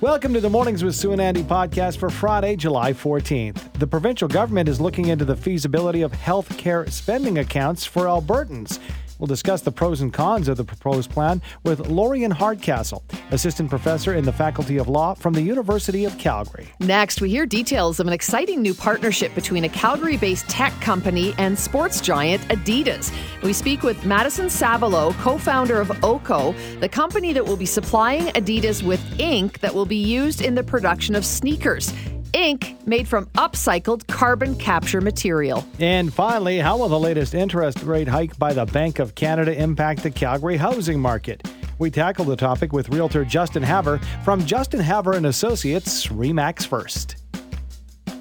Welcome to the Mornings with Sue and Andy podcast for Friday, July 14th. The provincial government is looking into the feasibility of health care spending accounts for Albertans. We'll discuss the pros and cons of the proposed plan with Lorian Hardcastle, assistant professor in the Faculty of Law from the University of Calgary. Next, we hear details of an exciting new partnership between a Calgary based tech company and sports giant Adidas. We speak with Madison Savilow, co founder of OCO, the company that will be supplying Adidas with ink that will be used in the production of sneakers ink made from upcycled carbon capture material. And finally, how will the latest interest rate hike by the Bank of Canada impact the Calgary housing market? We tackle the topic with realtor Justin Havre from Justin Havre and Associates, Remax First.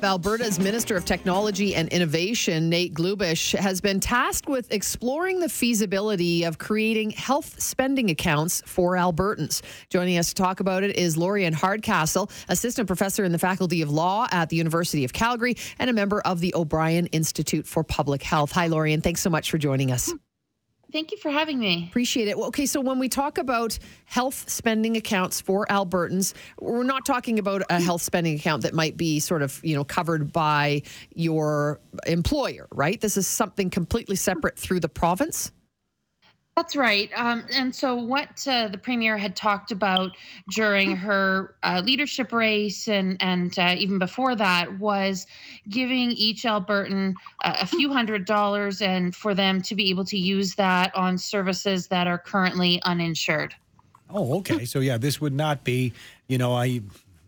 Alberta's Minister of Technology and Innovation, Nate Glubish, has been tasked with exploring the feasibility of creating health spending accounts for Albertans. Joining us to talk about it is Lorian Hardcastle, Assistant Professor in the Faculty of Law at the University of Calgary and a member of the O'Brien Institute for Public Health. Hi, Lorian. Thanks so much for joining us. Thank you for having me. Appreciate it. Well, okay, so when we talk about health spending accounts for Albertans, we're not talking about a health spending account that might be sort of, you know, covered by your employer, right? This is something completely separate through the province. That's right. Um, and so, what uh, the premier had talked about during her uh, leadership race and and uh, even before that was giving each Albertan a few hundred dollars, and for them to be able to use that on services that are currently uninsured. Oh, okay. So yeah, this would not be, you know, I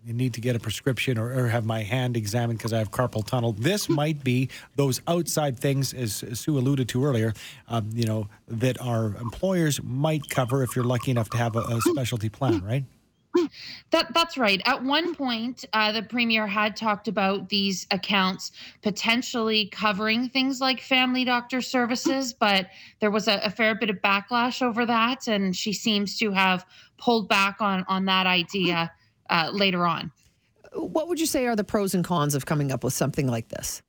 need to get a prescription or, or have my hand examined because I have carpal tunnel. This might be those outside things, as, Sue alluded to earlier, um, you know, that our employers might cover if you're lucky enough to have a, a specialty plan, right? That that's right. At one point, uh, the premier had talked about these accounts potentially covering things like family doctor services, but there was a, a, fair bit of backlash over that, and she seems to have pulled back on on that idea uh, later on. What would you say are the pros and cons of coming up with something like this?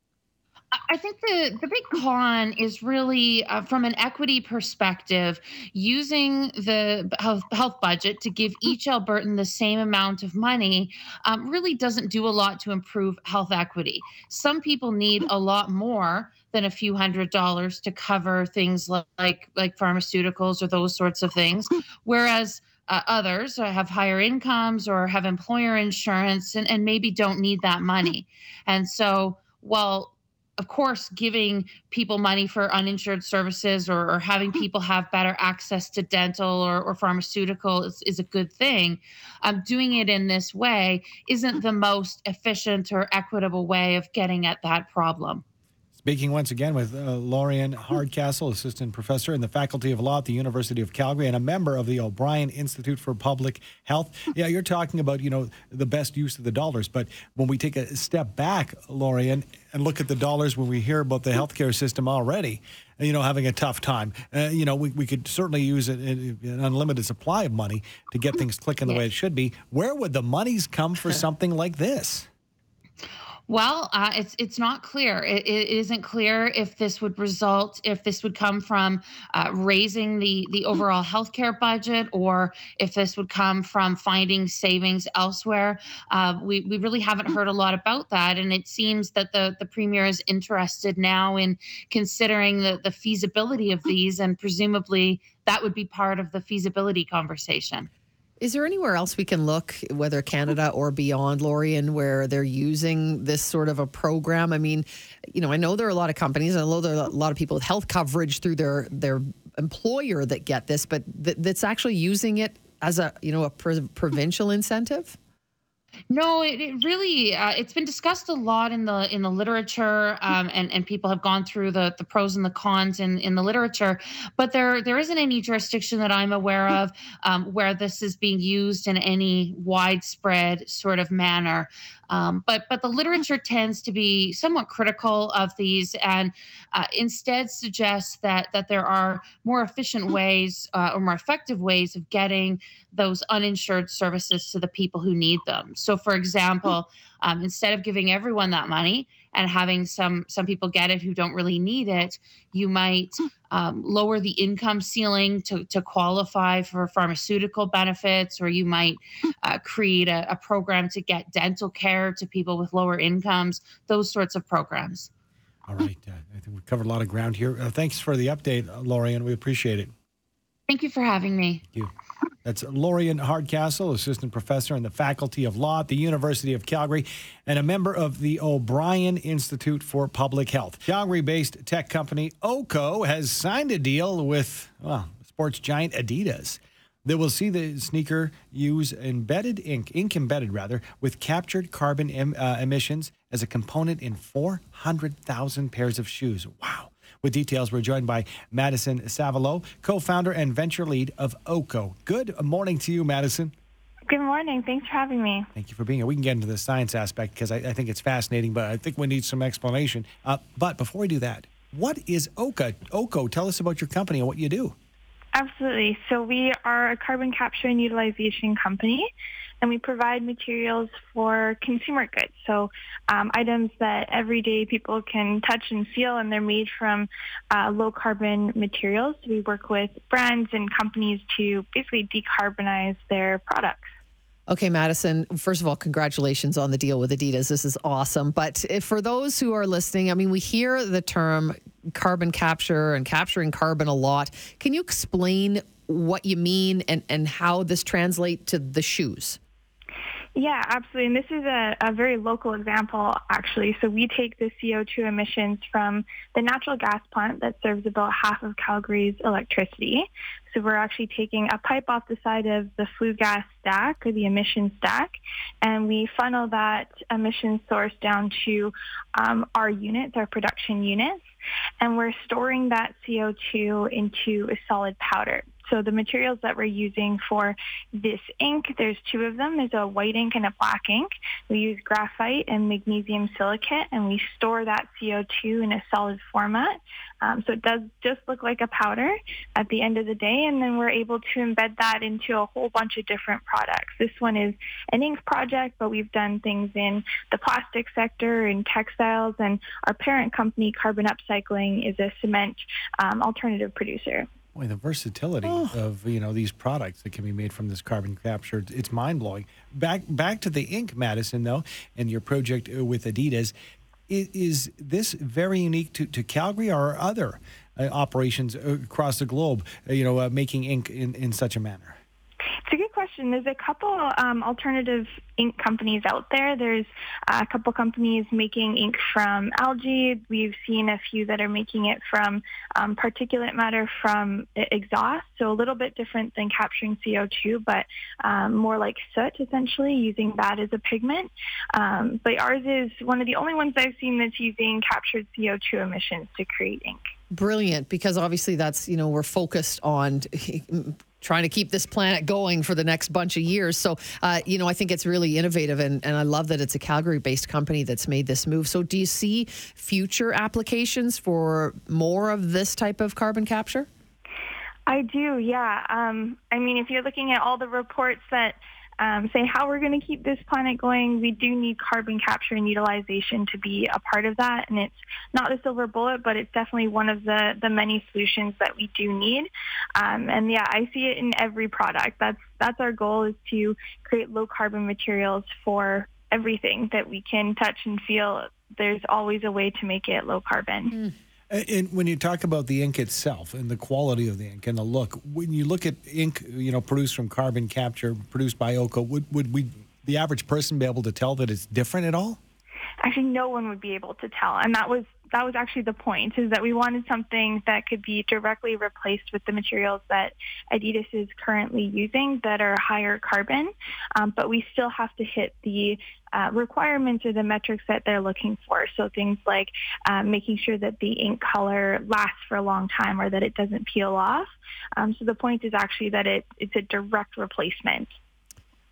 I think the, the big con is really uh, from an equity perspective, using the health, health budget to give each Albertan the same amount of money um, really doesn't do a lot to improve health equity. Some people need a lot more than a few hundred dollars to cover things like like pharmaceuticals or those sorts of things, whereas uh, others have higher incomes or have employer insurance and, and maybe don't need that money. And so, while of course, giving people money for uninsured services or, or having mm-hmm. people have better access to dental or, or pharmaceutical is, is, a good thing. Um, doing it in this way isn't the most efficient or equitable way of getting at that problem. Speaking once again with uh, Lorian Hardcastle, assistant professor in the Faculty of Law at the University of Calgary and a member of the O'Brien Institute for Public Health. Yeah, you're talking about, you know, the best use of the dollars. But when we take a step back, Lorian, and look at the dollars when we hear about the healthcare system already, you know, having a tough time, uh, you know, we, we could certainly use an unlimited supply of money to get things clicking the way it should be. Where would the monies come for something like this? Well, uh, it's it's not clear. It, it isn't clear if this would result, if this would come from uh, raising the the overall healthcare budget, or if this would come from finding savings elsewhere. Uh, we we really haven't heard a lot about that, and it seems that the the premier is interested now in considering the the feasibility of these, and presumably that would be part of the feasibility conversation. Is there anywhere else we can look, whether Canada or beyond, Lorian, where they're using this sort of a program? I mean, you know, I know there are a lot of companies, and I know there are a lot of people with health coverage through their their employer that get this, but th- that's actually using it as a you know a provincial incentive. No, it, it really uh, it's been discussed a lot in the in the literature, um, and and people have gone through the the pros and the cons in in the literature, but there there isn't any jurisdiction that I'm aware of um, where this is being used in any widespread sort of manner. Um, but but the literature tends to be somewhat critical of these, and uh, instead suggests that that there are more efficient ways uh, or more effective ways of getting those uninsured services to the people who need them. So, for example, um, instead of giving everyone that money and having some some people get it who don't really need it, you might um, lower the income ceiling to, to qualify for pharmaceutical benefits, or you might uh, create a, a program to get dental care to people with lower incomes. Those sorts of programs. All right. Uh, I think we've covered a lot of ground here. Uh, thanks for the update, uh, Lorian. We appreciate it. Thank you for having me. Thank you. That's Lorian Hardcastle, assistant professor in the Faculty of Law at the University of Calgary and a member of the O'Brien Institute for Public Health. Calgary based tech company OCO has signed a deal with, well, sports giant Adidas that will see the sneaker use embedded ink, ink embedded rather, with captured carbon em, uh, emissions as a component in 400,000 pairs of shoes. Wow. With details, we're joined by Madison Savilow, co founder and venture lead of OCO. Good morning to you, Madison. Good morning. Thanks for having me. Thank you for being here. We can get into the science aspect because I, I think it's fascinating, but I think we need some explanation. Uh, but before we do that, what is OCA? OCO, tell us about your company and what you do. Absolutely. So we are a carbon capture and utilization company, and we provide materials for consumer goods. So um, items that everyday people can touch and feel, and they're made from uh, low carbon materials. We work with brands and companies to basically decarbonize their products. Okay, Madison, first of all, congratulations on the deal with Adidas. This is awesome. But for those who are listening, I mean, we hear the term carbon capture and capturing carbon a lot. Can you explain what you mean and, and how this translates to the shoes? Yeah, absolutely. And this is a, a very local example, actually. So we take the CO2 emissions from the natural gas plant that serves about half of Calgary's electricity. So we're actually taking a pipe off the side of the flue gas stack or the emission stack, and we funnel that emission source down to um, our units, our production units, and we're storing that CO2 into a solid powder. So the materials that we're using for this ink, there's two of them. There's a white ink and a black ink. We use graphite and magnesium silicate, and we store that CO2 in a solid format. Um, so it does just look like a powder at the end of the day, and then we're able to embed that into a whole bunch of different products. This one is an ink project, but we've done things in the plastic sector, in textiles, and our parent company, Carbon Upcycling, is a cement um, alternative producer. Boy, the versatility oh. of you know these products that can be made from this carbon capture, it's mind blowing. Back back to the ink, Madison, though, and your project uh, with Adidas. Is, is this very unique to, to Calgary or other uh, operations across the globe, uh, you know, uh, making ink in, in such a manner? It's a good question. There's a couple um, alternative ink companies out there. There's a couple companies making ink from algae. We've seen a few that are making it from um, particulate matter from exhaust, so a little bit different than capturing CO2, but um, more like soot essentially, using that as a pigment. Um, but ours is one of the only ones I've seen that's using captured CO2 emissions to create ink brilliant because obviously that's you know we're focused on trying to keep this planet going for the next bunch of years. So, uh, you know, I think it's really innovative, and, and I love that it's a Calgary based company that's made this move. So, do you see future applications for more of this type of carbon capture? I do, yeah. Um, I mean, if you're looking at all the reports that um, say how we're going to keep this planet going, we do need carbon capture and utilization to be a part of that. And it's not the silver bullet, but it's definitely one of the, the many solutions that we do need. Um, and yeah, I see it in every product. That's, that's our goal is to create low carbon materials for everything that we can touch and feel. There's always a way to make it low carbon. Mm. And when you talk about the ink itself and the quality of the ink and the look, when you look at ink, you know, produced from carbon capture, produced by OCO, would, would we, the average person, be able to tell that it's different at all? Actually, no one would be able to tell, and that was that was actually the point is that we wanted something that could be directly replaced with the materials that Adidas is currently using that are higher carbon, um, but we still have to hit the uh, requirements or the metrics that they're looking for. So things like um, making sure that the ink color lasts for a long time or that it doesn't peel off. Um, so the point is actually that it, it's a direct replacement.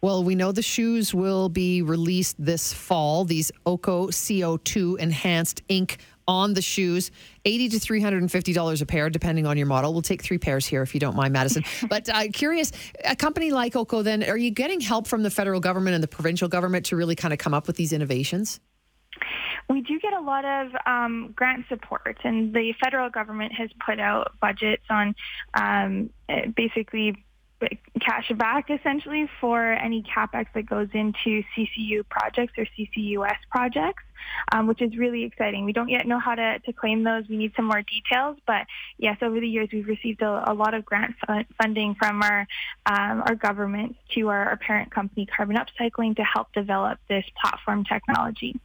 Well, we know the shoes will be released this fall. These OCO CO2 enhanced ink on the shoes, 80 to $350 a pair, depending on your model. We'll take three pairs here if you don't mind, Madison. but uh, curious, a company like OCO, then, are you getting help from the federal government and the provincial government to really kind of come up with these innovations? We do get a lot of um, grant support, and the federal government has put out budgets on um, basically cash back essentially for any capex that goes into CCU projects or CCUS projects, um, which is really exciting. We don't yet know how to, to claim those. We need some more details, but yes, over the years we've received a, a lot of grant funding from our um, our government to our, our parent company, Carbon Upcycling, to help develop this platform technology.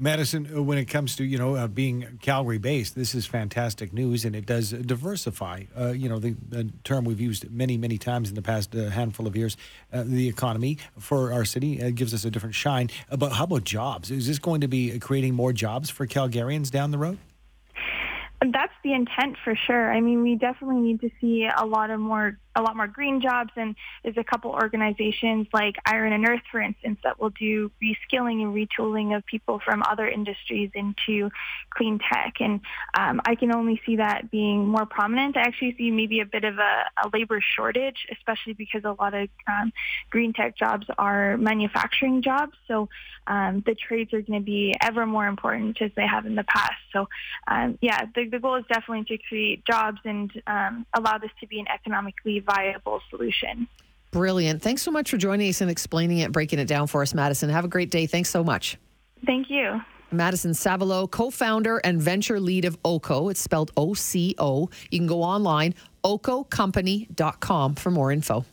Madison, uh, when it comes to you know uh, being Calgary based, this is fantastic news, and it does diversify. Uh, you know the, the, term we've used many many times in the past uh, handful of years. Uh, the economy for our city uh, gives us a different shine. But how about jobs? Is this going to be creating more jobs for Calgarians down the road? That's the intent for sure. I mean, we definitely need to see a lot of more a lot more green jobs and there's a couple organizations like Iron and Earth, for instance, that will do reskilling and retooling of people from other industries into clean tech. And um, I can only see that being more prominent. I actually see maybe a bit of a, a labor shortage, especially because a lot of um, green tech jobs are manufacturing jobs. So um, the trades are going to be ever more important as they have in the past. So um, yeah, the, the goal is definitely to create jobs and um, allow this to be an economic economically viable solution. Brilliant. Thanks so much for joining us and explaining it, breaking it down for us, Madison. Have a great day. Thanks so much. Thank you. Madison Savilow, co founder and venture lead of OCO. It's spelled O C O. You can go online, ococompany.com for more info.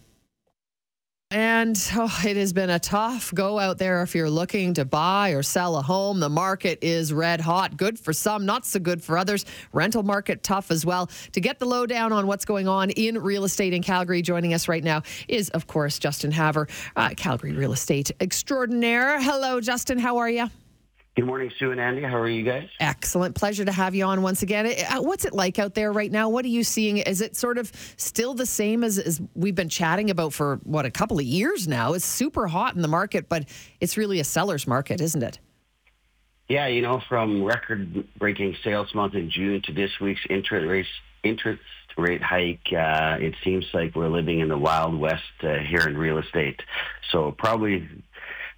And oh, it has been a tough go out there if you're looking to buy or sell a home. The market is red hot. Good for some, not so good for others. Rental market tough as well. To get the lowdown on what's going on in real estate in Calgary, joining us right now is, of course, Justin Havre, uh, Calgary real estate extraordinaire. Hello, Justin. How are you? Good morning, Sue and Andy. How are you guys? Excellent. Pleasure to have you on once again. Uh, what's it like out there right now? What are you seeing? Is it sort of still the same as, as we've been chatting about for, what, a couple of years now? It's super hot in the market, but it's really a seller's market, isn't it? Yeah, you know, from record-breaking sales month in June to this week's interest rate, interest rate hike, uh, it seems like we're living in the Wild West uh, here in real estate. So probably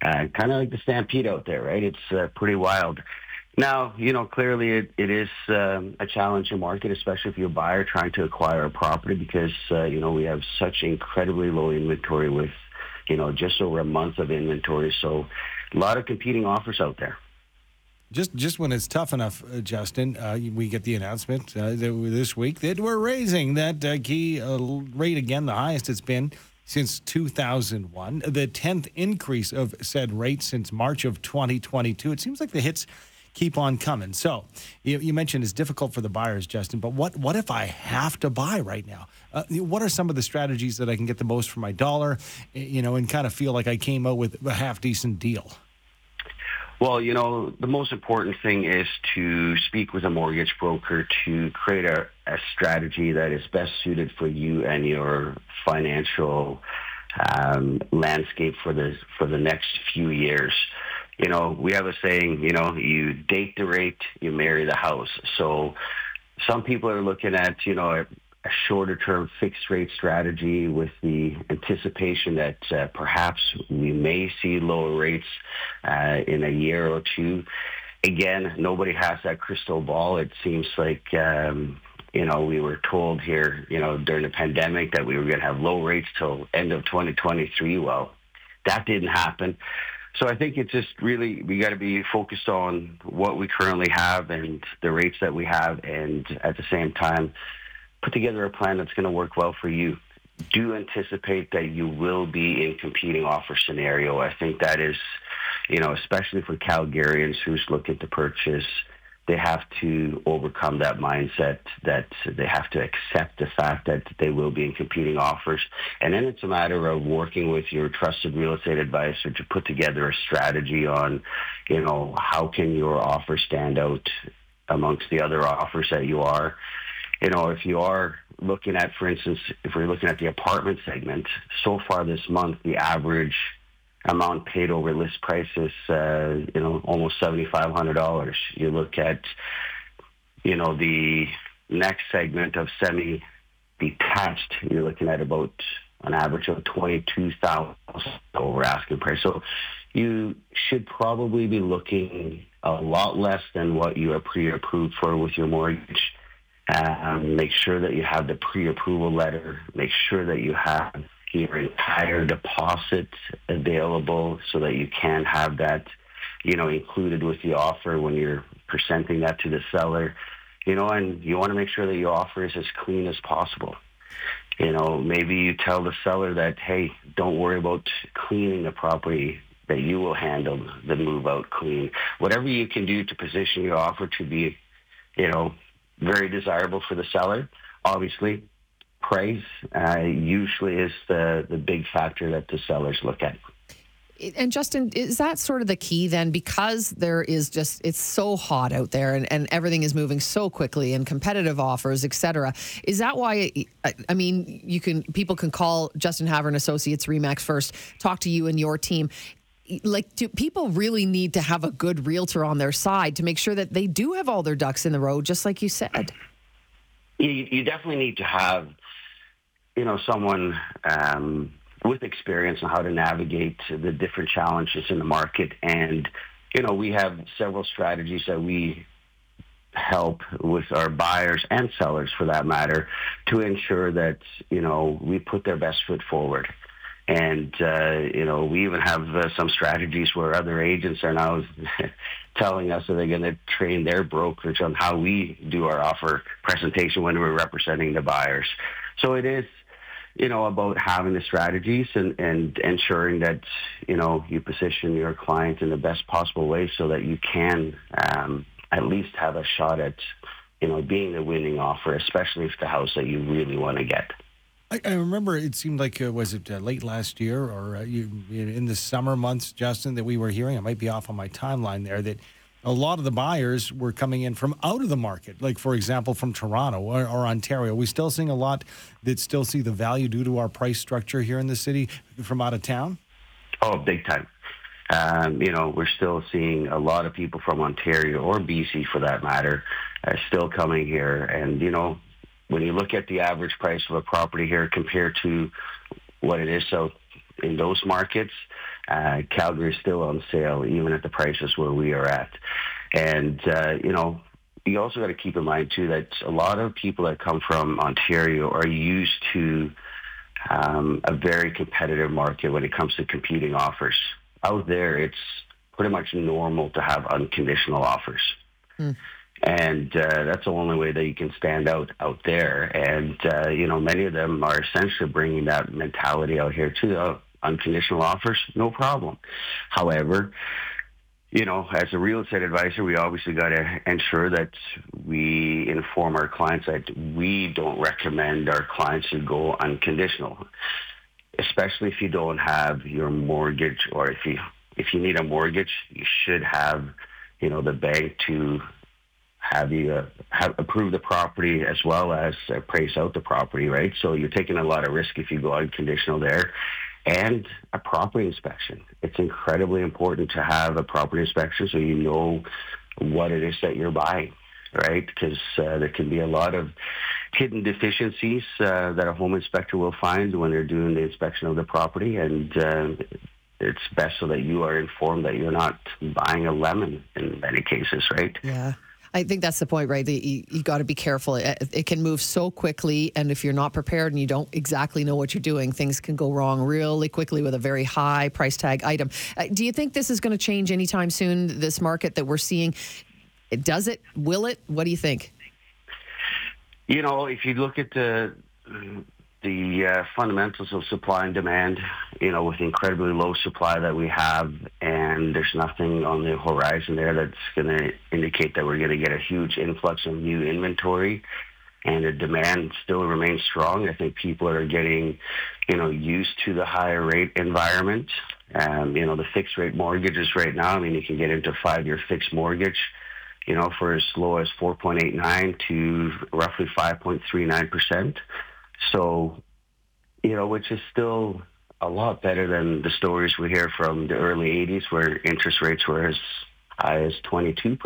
uh, kind of like the stampede out there, right? It's uh, pretty wild. Now, you know, clearly it, it is um, a challenging market, especially if you're a buyer trying to acquire a property because, uh, you know, we have such incredibly low inventory with, you know, just over a month of inventory. So a lot of competing offers out there. Just, just when it's tough enough, uh, Justin, uh, we get the announcement uh, this week that we're raising that uh, key uh, rate again, the highest it's been since 2001, the 10th increase of said rate since March of 2022. It seems like the hits keep on coming. So you, you, mentioned it's difficult for the buyers, Justin, but what, what if I have to buy right now? Uh, what are some of the strategies that I can get the most for my dollar, you know, and kind of feel like I came out with a half decent deal? Well, you know, the most important thing is to speak with a mortgage broker to create a, a strategy that is best suited for you and your financial um, landscape for the for the next few years. You know, we have a saying, you know, you date the rate, you marry the house. So some people are looking at, you know, a a shorter term fixed rate strategy with the anticipation that uh, perhaps we may see lower rates uh, in a year or two. Again, nobody has that crystal ball. It seems like, um, you know, we were told here, you know, during the pandemic that we were going to have low rates till end of 2023. Well, that didn't happen. So I think it's just really we got to be focused on what we currently have and the rates that we have, and at the same time, put together a plan that's going to work well for you. Do anticipate that you will be in competing offer scenario. I think that is, you know, especially for Calgarians who's looking to purchase, they have to overcome that mindset that they have to accept the fact that they will be in competing offers. And then it's a matter of working with your trusted real estate advisor to put together a strategy on, you know, how can your offer stand out amongst the other offers that you are you know, if you are looking at, for instance, if we're looking at the apartment segment, so far this month, the average amount paid over list price is, uh, you know, almost $7,500. You look at you know, the next segment of semi-detached, you're looking at about an average of 22,000 over asking price. So you should probably be looking a lot less than what you are pre-approved for with your mortgage. Um, make sure that you have the pre-approval letter. Make sure that you have your entire deposit available so that you can have that, you know, included with the offer when you're presenting that to the seller. You know, and you want to make sure that your offer is as clean as possible. You know, maybe you tell the seller that, hey, don't worry about cleaning the property that you will handle the move out clean. Whatever you can do to position your offer to be, you know, very desirable for the seller. Obviously, price uh, usually is the, the big factor that the sellers look at. And Justin, is that sort of the key then? Because there is just, it's so hot out there and, and everything is moving so quickly and competitive offers, et cetera. Is that why, I mean, you can, people can call Justin Havre and Associates Remax first, talk to you and your team. Like, do people really need to have a good realtor on their side to make sure that they do have all their ducks in the row, just like you said? You, you definitely need to have, you know, someone um, with experience on how to navigate the different challenges in the market. And, you know, we have several strategies that we help with our buyers and sellers for that matter to ensure that, you know, we put their best foot forward. And, uh, you know, we even have uh, some strategies where other agents are now telling us that they're going to train their brokerage on how we do our offer presentation when we're representing the buyers. So it is you know, about having the strategies and, and ensuring that, you know, you position your client in the best possible way so that you can um, at least have a shot at, you know, being the winning offer, especially if the house that you really want to get. I, I remember it seemed like, uh, was it uh, late last year or uh, you, in the summer months, Justin, that we were hearing, I might be off on my timeline there, that a lot of the buyers were coming in from out of the market, like for example from Toronto or, or, Ontario. We still seeing a lot that still see the value due to our price structure here in the city from out of town. Oh, big time. Um, you know, we're still seeing a lot of people from Ontario or BC, for that matter, uh, still coming here. And you know, when you look at the average price of a property here compared to what it is so in those markets, uh, Calgary is still on sale, even at the prices where we are at. And, uh, you know, you also got to keep in mind, too, that a lot of people that come from Ontario are used to um, a very competitive market when it comes to competing offers. Out there, it's pretty much normal to have unconditional offers. Mm. And uh, that's the only way that you can stand out out there. And, uh, you know, many of them are essentially bringing that mentality out here too. Uh, unconditional offers, no problem. However, you know, as a real estate advisor, we obviously got to ensure that we inform our clients that we don't recommend our clients to go unconditional, especially if you don't have your mortgage or if you if you need a mortgage, you should have, you know, the bank to have you uh, have approve the property as well as price out the property, right? So you're taking a lot of risk if you go unconditional there and a property inspection. It's incredibly important to have a property inspection so you know what it is that you're buying, right? Because uh, there can be a lot of hidden deficiencies uh, that a home inspector will find when they're doing the inspection of the property, and uh, it's best so that you are informed that you're not buying a lemon in many cases, right? Yeah. I think that's the point, right? You, you got to be careful. It, it, can move so quickly, and if you're not prepared and you don't exactly know what you're doing, things can go wrong really quickly with a very high price tag item. Uh, do you think this is going to change anytime soon? This market that we're seeing, does it? Will it? What do you think? You know, if you look at the the uh, fundamentals of supply and demand, you know, with incredibly low supply that we have, and there's nothing on the horizon there that's going to indicate that we're going to get a huge influx of new inventory, and the demand still remains strong. I think people are getting, you know, used to the higher rate environment. Um, you know, the fixed rate mortgages right now. I mean, you can get into five year fixed mortgage you know, for as low as 4.89 to roughly 5.39 percent. So, you know, which is still a lot better than the stories we hear from the early 80s where interest rates were as high as 22%.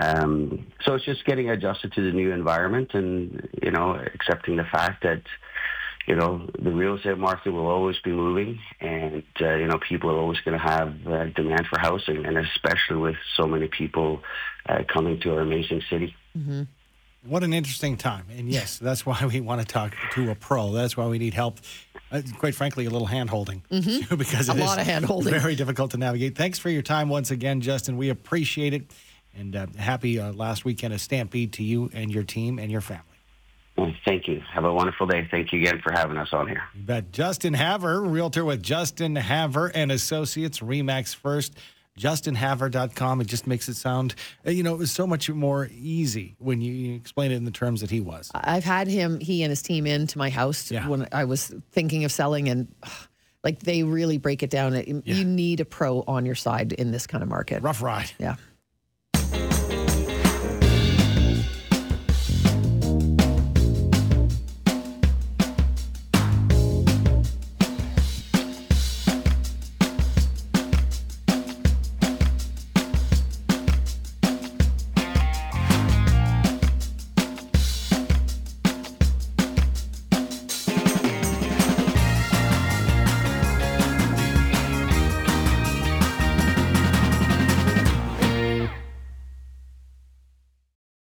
Um, so it's just getting adjusted to the new environment and, you know, accepting the fact that, you know, the real estate market will always be moving and, uh, you know, people are always going to have uh, demand for housing and especially with so many people uh, coming to our amazing city. Mm-hmm. What an interesting time. And yes, that's why we want to talk to a pro. That's why we need help. Uh, quite frankly, a little hand holding mm-hmm. because a it lot of hand holding. Very difficult to navigate. Thanks for your time once again, Justin. We appreciate it. And uh, happy uh, last weekend of Stampede to you and your team and your family. Well, thank you. Have a wonderful day. Thank you again for having us on here. You bet. Justin Havre, realtor with Justin Havre and Associates, Remax First. JustinHavre.com. It just makes it sound, uh, you know, it was so much more easy when you explain it in the terms that he was. I've had him, he and his team, into my house Yeah. when I was thinking of selling, and like they really break it down. You Yeah. need a pro on your side in this kind of market. Rough ride. Yeah.